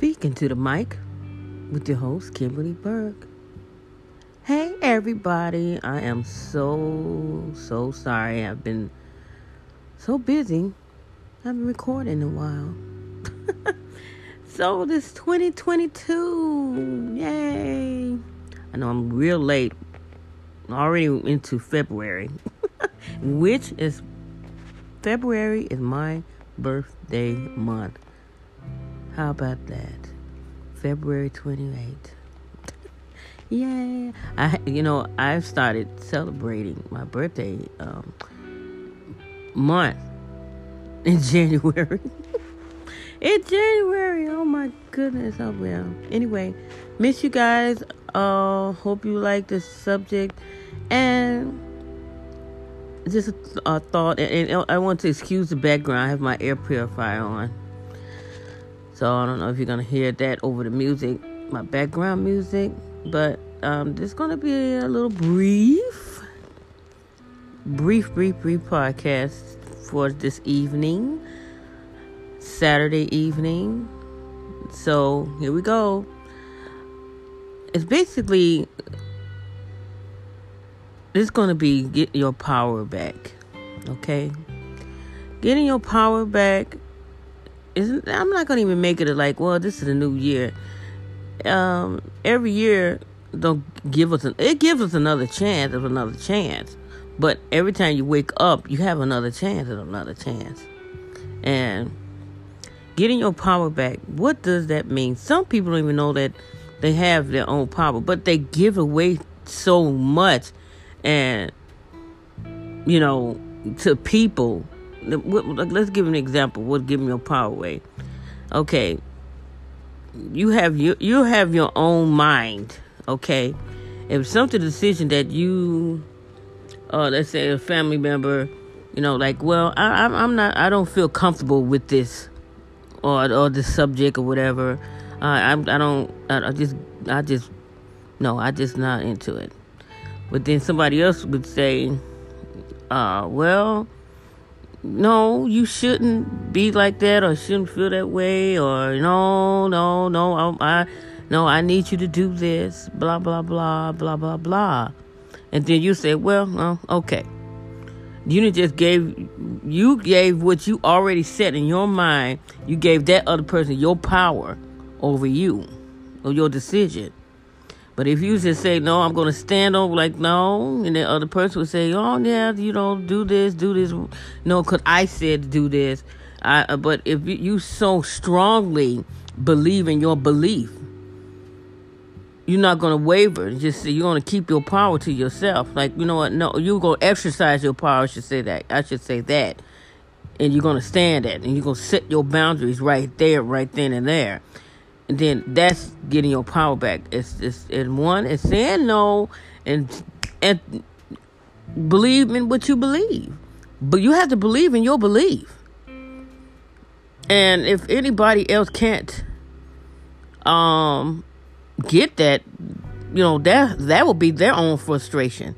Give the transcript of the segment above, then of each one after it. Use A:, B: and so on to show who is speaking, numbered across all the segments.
A: Speaking to the mic with your host, Kimberly Burke. Hey, everybody. I am so, so sorry. I've been so busy. I haven't recorded in a while. so, this 2022. Yay. I know I'm real late. Already into February, which is February is my birthday month. How about that? February 28th. yeah. I you know, I've started celebrating my birthday um, month in January. in January. Oh my goodness. Oh well. Anyway, miss you guys. Uh hope you like this subject and just a, a thought and, and I want to excuse the background. I have my air purifier on. So I don't know if you're gonna hear that over the music, my background music, but um, this is gonna be a little brief, brief, brief, brief podcast for this evening, Saturday evening. So here we go. It's basically it's gonna be get your power back, okay? Getting your power back isn't I'm not gonna even make it a like, well, this is a new year. Um, every year don't give us an it gives us another chance of another chance. But every time you wake up, you have another chance of another chance. And getting your power back, what does that mean? Some people don't even know that they have their own power, but they give away so much and you know to people let's give an example. What give me your power away? Okay, you have you you have your own mind. Okay, if something decision that you, uh, let's say a family member, you know, like, well, I, I'm not, I don't feel comfortable with this, or or the subject or whatever. Uh, I I don't, I, I just, I just, no, I just not into it. But then somebody else would say, uh, well no, you shouldn't be like that or shouldn't feel that way or no, no, no, I, I no, I need you to do this, blah blah blah blah blah blah, and then you say, well, well okay. You just gave you gave what you already set in your mind. You gave that other person your power over you or your decision. But if you just say, no, I'm going to stand on, like, no, and the other person would say, oh, yeah, you know, do this, do this. No, because I said do this. I, uh, but if you, so strongly believe in your belief, you're not going to waver. Just you're going to keep your power to yourself. Like, you know what? No, you're going to exercise your power. I should say that. I should say that. And you're going to stand at And you're going to set your boundaries right there, right then and there. Then that's getting your power back. It's it's and one it's saying no and and believe in what you believe. But you have to believe in your belief. And if anybody else can't um get that, you know, that that will be their own frustration.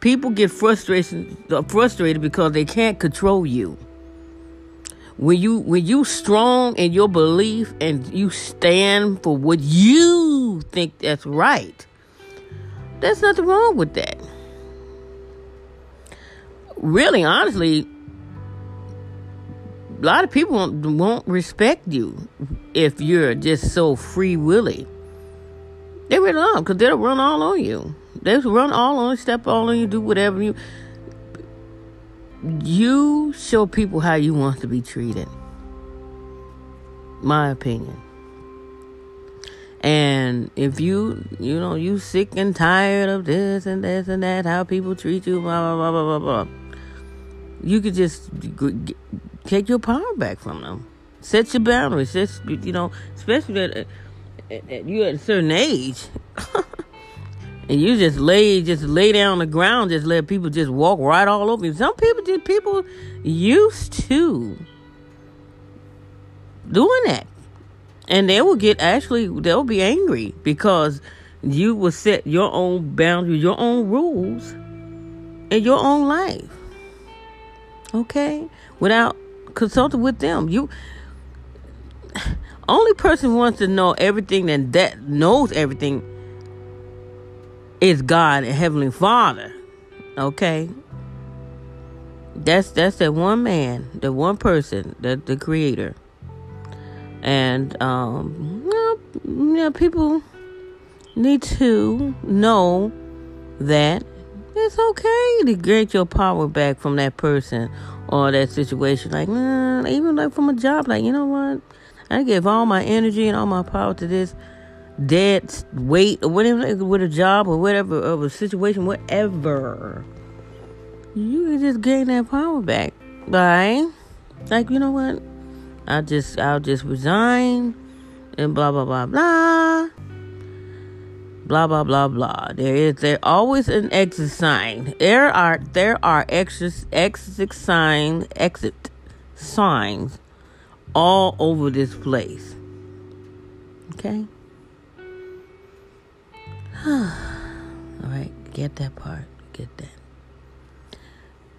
A: People get frustration frustrated because they can't control you when you when you strong in your belief and you stand for what you think that's right there's nothing wrong with that. Really honestly a lot of people won't, won't respect you if you're just so free willy they really don't because they'll run all on you. They'll run all on step all on you do whatever you you show people how you want to be treated. My opinion. And if you, you know, you sick and tired of this and this and that, how people treat you, blah, blah, blah, blah, blah, you could just take your power back from them. Set your boundaries. Just, you know, especially at, at, at you at a certain age. and you just lay just lay down on the ground, just let people just walk right all over you. Some people just people used to doing that. And they will get actually they'll be angry because you will set your own boundaries, your own rules in your own life. Okay? Without consulting with them. You only person wants to know everything and that knows everything is God and Heavenly Father. Okay? That's that's that one man, the one person, the the creator. And um you know, yeah, people need to know that it's okay to get your power back from that person or that situation. Like, even like from a job, like, you know what? I give all my energy and all my power to this dead weight or whatever with a job or whatever of a situation, whatever. You can just gain that power back by like, you know what? I'll just I'll just resign and blah blah blah blah blah blah blah blah. There is there always an exit sign. There are there are exit exit sign exit signs all over this place. Okay. all right, get that part. Get that.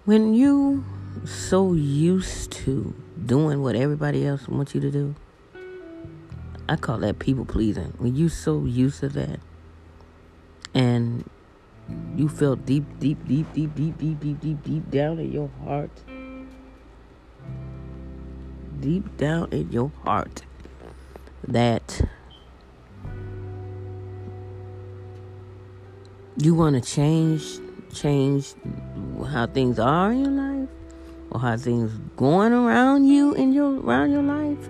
A: When you so used to doing what everybody else wants you to do, I call that people pleasing. When you so used to that, and you feel deep, deep, deep, deep, deep, deep, deep, deep, deep down in your heart, deep down in your heart, that you want to change, change how things are in your life, or how things going around you in your around your life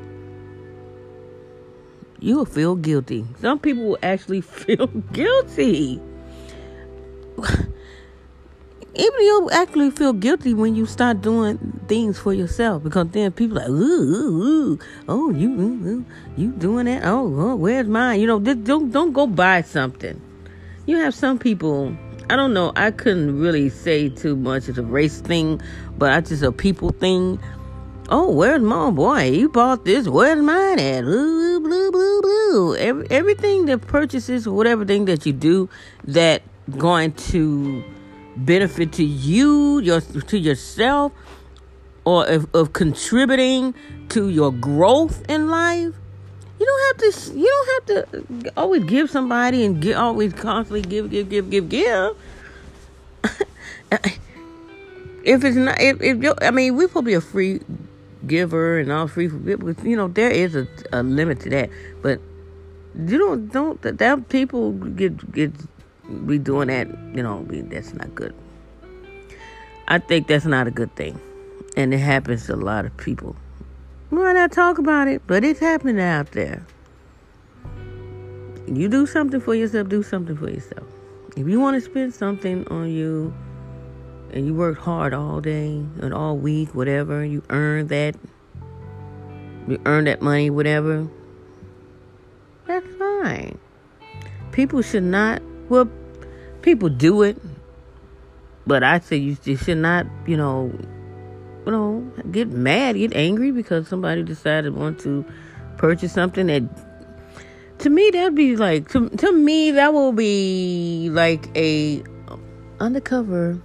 A: you will feel guilty. Some people will actually feel guilty. Even you'll actually feel guilty when you start doing things for yourself because then people are like, ooh, ooh, ooh oh, you, ooh, you doing that? Oh, oh, where's mine? You know, don't don't go buy something. You have some people. I don't know. I couldn't really say too much. It's a race thing, but I just a people thing Oh, where's my boy? You bought this. Where's mine at? Blue, blue, blue, blue. Every, everything that purchases, whatever thing that you do that going to benefit to you, your to yourself, or of, of contributing to your growth in life. You don't have to. You don't have to always give somebody and get, always constantly give, give, give, give, give. if it's not, if, if I mean, we probably a free giver and all free you know there is a, a limit to that but you don't don't that, that people get get be doing that you know that's not good i think that's not a good thing and it happens to a lot of people why not talk about it? But it's happening out there. You do something for yourself do something for yourself. If you want to spend something on you and you worked hard all day and all week, whatever, you earn that, you earn that money, whatever, that's fine. People should not, well, people do it, but I say you, you should not, you know, you know, get mad, get angry because somebody decided want to purchase something that to me that'd be like to, to me that will be like a undercover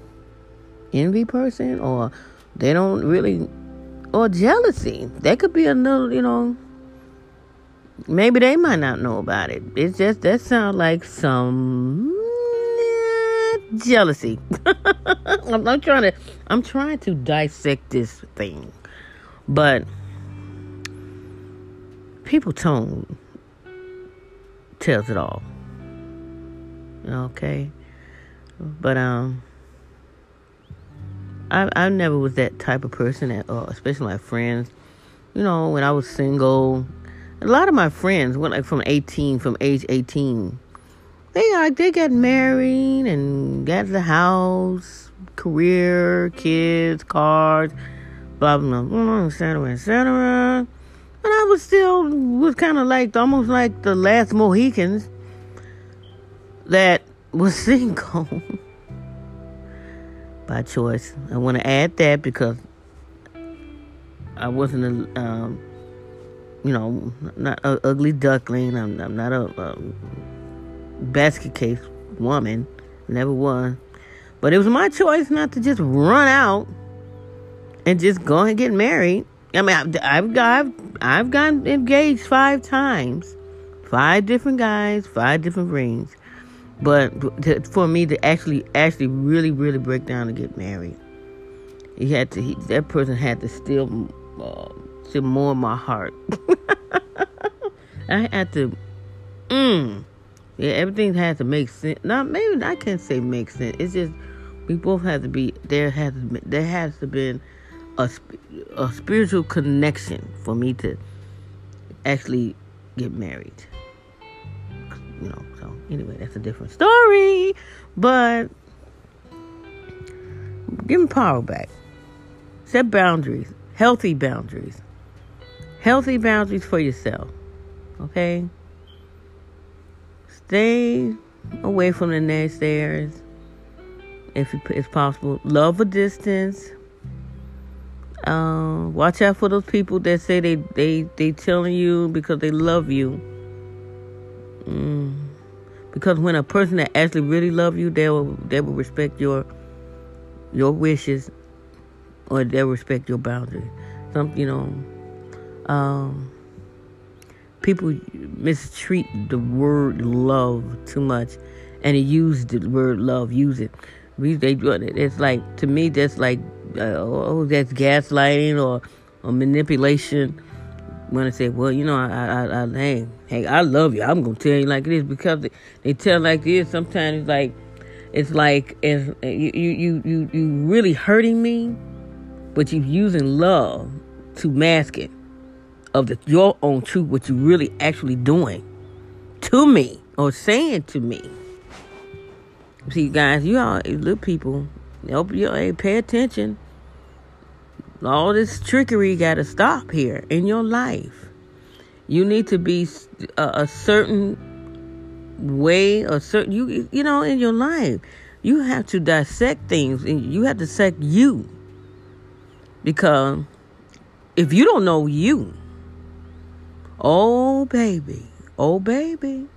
A: envy person or they don't really or jealousy. That could be another, you know, maybe they might not know about it. It's just that sounds like some jealousy. I'm, I'm trying to I'm trying to dissect this thing. But people tone tells it all. Okay? But um I I never was that type of person at all, especially my friends. You know, when I was single, a lot of my friends went like from 18, from age 18. They like they got married and get the house, career, kids, cars, blah blah blah, etc. etc. And I was still was kind of like almost like the last Mohicans that was single by choice. I want to add that because I wasn't a, um, you know, not an ugly duckling. I'm, I'm not a, a basket case woman. Never was. But it was my choice not to just run out and just go and get married I mean, I've, I've, I've, I've gotten engaged five times, five different guys, five different rings. But to, for me to actually, actually, really, really break down and get married, he had to. He, that person had to still, uh, still more my heart. I had to. Mm, yeah, everything has to make sense. Not maybe I can't say make sense. It's just we both have to be there. Has there has to been a a spiritual connection for me to actually get married. You know, So Anyway, that's a different story. But give them power back. Set boundaries, healthy boundaries. Healthy boundaries for yourself. Okay? Stay away from the naysayers if it's possible. Love a distance. Uh, watch out for those people that say they they they telling you because they love you. Mm. Because when a person that actually really love you, they will they will respect your your wishes or they'll respect your boundaries. Some you know, um, people mistreat the word love too much, and they use the word love. Use it. They it's like to me that's like uh, oh that's gaslighting or or manipulation when I say, well, you know, I, I, I, hey, hey, I love you. I'm gonna tell you like this because they, they tell like this. Sometimes it's like, it's like if you, you, you, you really hurting me, but you're using love to mask it of the, your own truth, what you're really actually doing to me or saying to me. See, guys, you all little people, help you, hey, pay attention all this trickery got to stop here in your life. You need to be a, a certain way, a certain you you know in your life. You have to dissect things, and you have to dissect you. Because if you don't know you, oh baby, oh baby,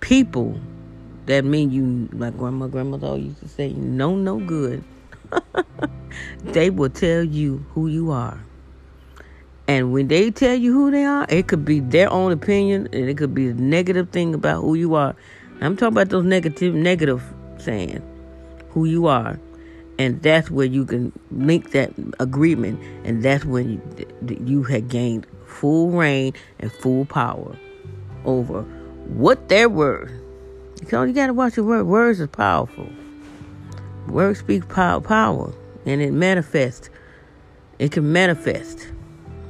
A: people that mean you, like grandma, grandmother used to say, no, no good. they will tell you who you are. And when they tell you who they are, it could be their own opinion and it could be a negative thing about who you are. I'm talking about those negative, negative saying who you are. And that's where you can link that agreement. And that's when you, you had gained full reign and full power over what their word. So you got to watch your word. Words are powerful. Words speak power. power and it manifests. It can manifest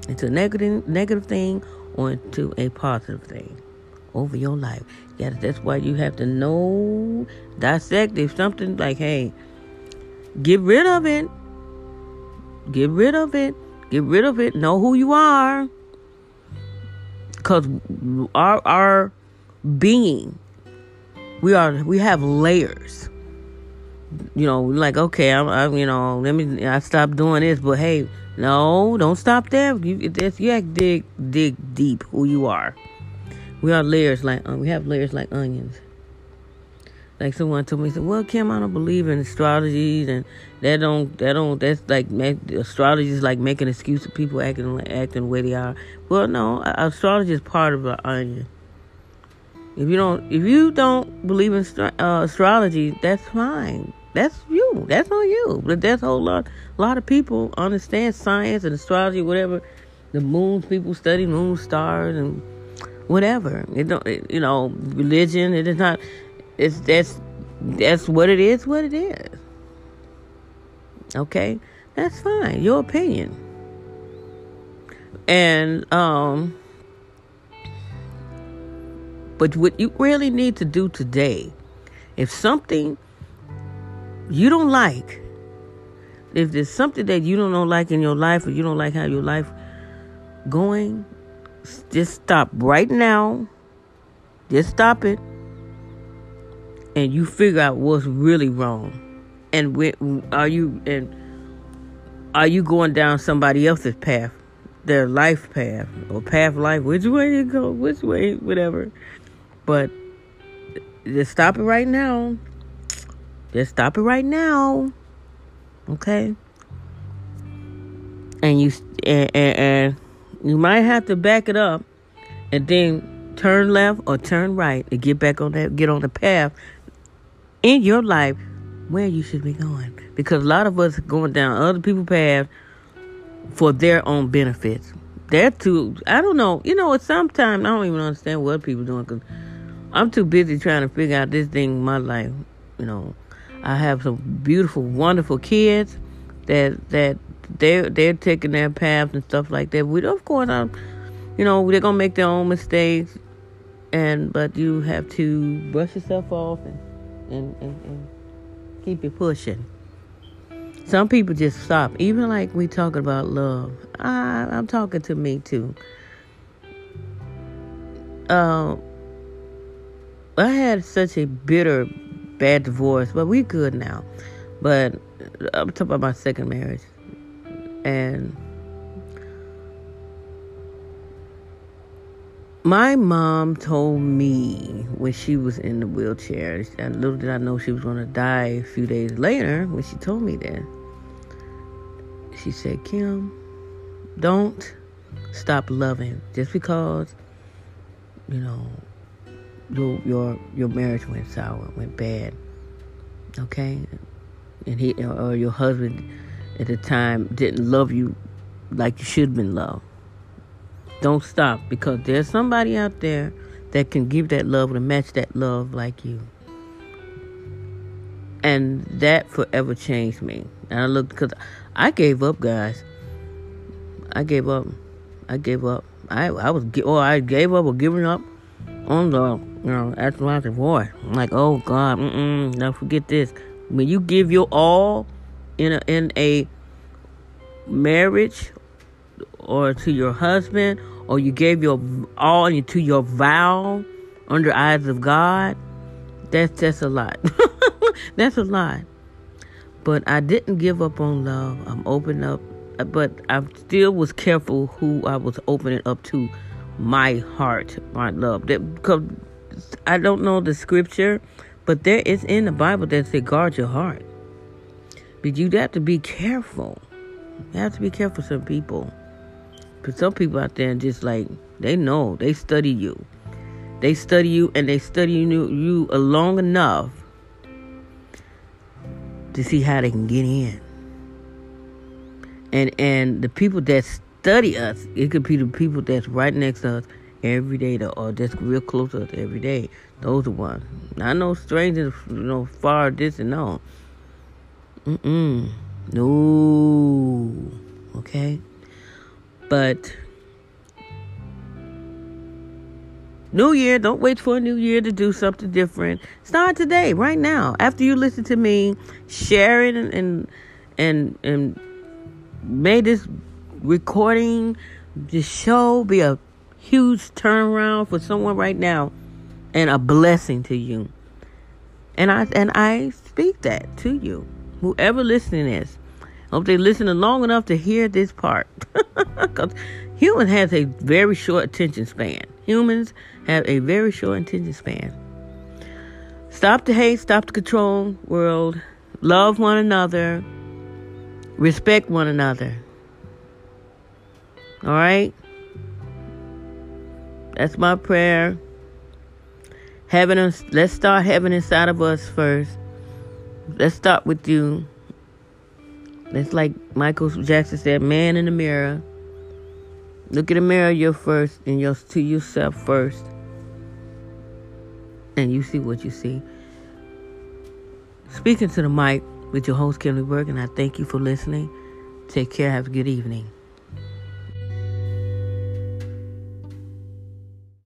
A: into a negative negative thing or into a positive thing over your life. Yeah, that's why you have to know, dissect. If something like, hey, get rid of it. Get rid of it. Get rid of it. Know who you are. Because our our being, we are we have layers you know, like okay, I'm, I'm, you know, let me, I stop doing this, but hey, no, don't stop there. You, you have to dig, dig deep who you are. We are layers like, uh, we have layers like onions. Like someone told me, said, "Well, Kim, I don't believe in astrologies, and that don't, that don't, that's like astrology is like making excuse of people acting, acting the way they are." Well, no, astrology is part of the onion. If you don't, if you don't believe in uh, astrology, that's fine. That's you. That's on you. But that's a whole lot. A lot of people understand science and astrology, whatever. The moons, people study moon stars and whatever. It don't. It, you know, religion. It is not. It's that's that's what it is. What it is. Okay, that's fine. Your opinion. And um. But what you really need to do today, if something you don't like, if there's something that you don't like in your life or you don't like how your life going, just stop right now. Just stop it. And you figure out what's really wrong. And are you and are you going down somebody else's path, their life path or path life, which way you go, which way, whatever. But just stop it right now. Just stop it right now. Okay? and you and, and, and you might have to back it up and then turn left or turn right to get back on that get on the path in your life where you should be going. Because a lot of us going down other people's paths for their own benefits. They're too i don't know. You know sometimes i don't even understand what people doing because i'm too busy trying to figure out this thing in my life. You know i have some beautiful wonderful kids that that they're they're taking their paths and stuff like that. We of course, I'm, you know, they're gonna make their own mistakes, and but you have to brush yourself off and and and, and keep it pushing. Some people just stop. Even like we talking about love, I, I'm talking to me too. Uh, I had such a bitter, bad divorce, but we good now. But I'm talking about my second marriage. And my mom told me when she was in the wheelchair, and little did I know she was going to die a few days later when she told me that. She said, Kim, don't stop loving just because, you know, your your your marriage went sour, went bad. Okay? And he or your husband at the time didn't love you like you should have been loved. Don't stop because there's somebody out there that can give that love to match that love like you. And that forever changed me. And I looked because I gave up, guys. I gave up. I gave up. I I was or I gave up or giving up on the you know after my divorce. I'm like, oh God, mm don't forget this. When you give your all in a in a marriage or to your husband or you gave your all to your vow under eyes of God, that's that's a lot. that's a lot. But I didn't give up on love. I'm open up, but I still was careful who I was opening up to my heart, my love. That because I don't know the scripture, but there is in the Bible that says guard your heart. But you have to be careful. You have to be careful some people. But some people out there just like they know, they study you. They study you and they study you, you long enough to see how they can get in. And and the people that study us, it could be the people that's right next to us every day or that's real close to us every day. Those are ones. Not no strangers, you know, far distant, no. Mm-mm. No. Okay? But New Year, don't wait for a new year to do something different. Start today, right now. After you listen to me, share it and and and, and may this recording, this show be a huge turnaround for someone right now and a blessing to you. And I and I speak that to you. Whoever listening is. Hope they listening long enough to hear this part. Because human has a very short attention span. Humans have a very short attention span. Stop the hate, stop the control world. Love one another. Respect one another. All right? That's my prayer. Heaven, let's start heaven inside of us first. Let's start with you. It's like Michael Jackson said, man in the mirror. Look in the mirror you first and your to yourself first. And you see what you see. Speaking to the mic with your host, Kimberly Burke, and I thank you for listening. Take care. Have a good evening.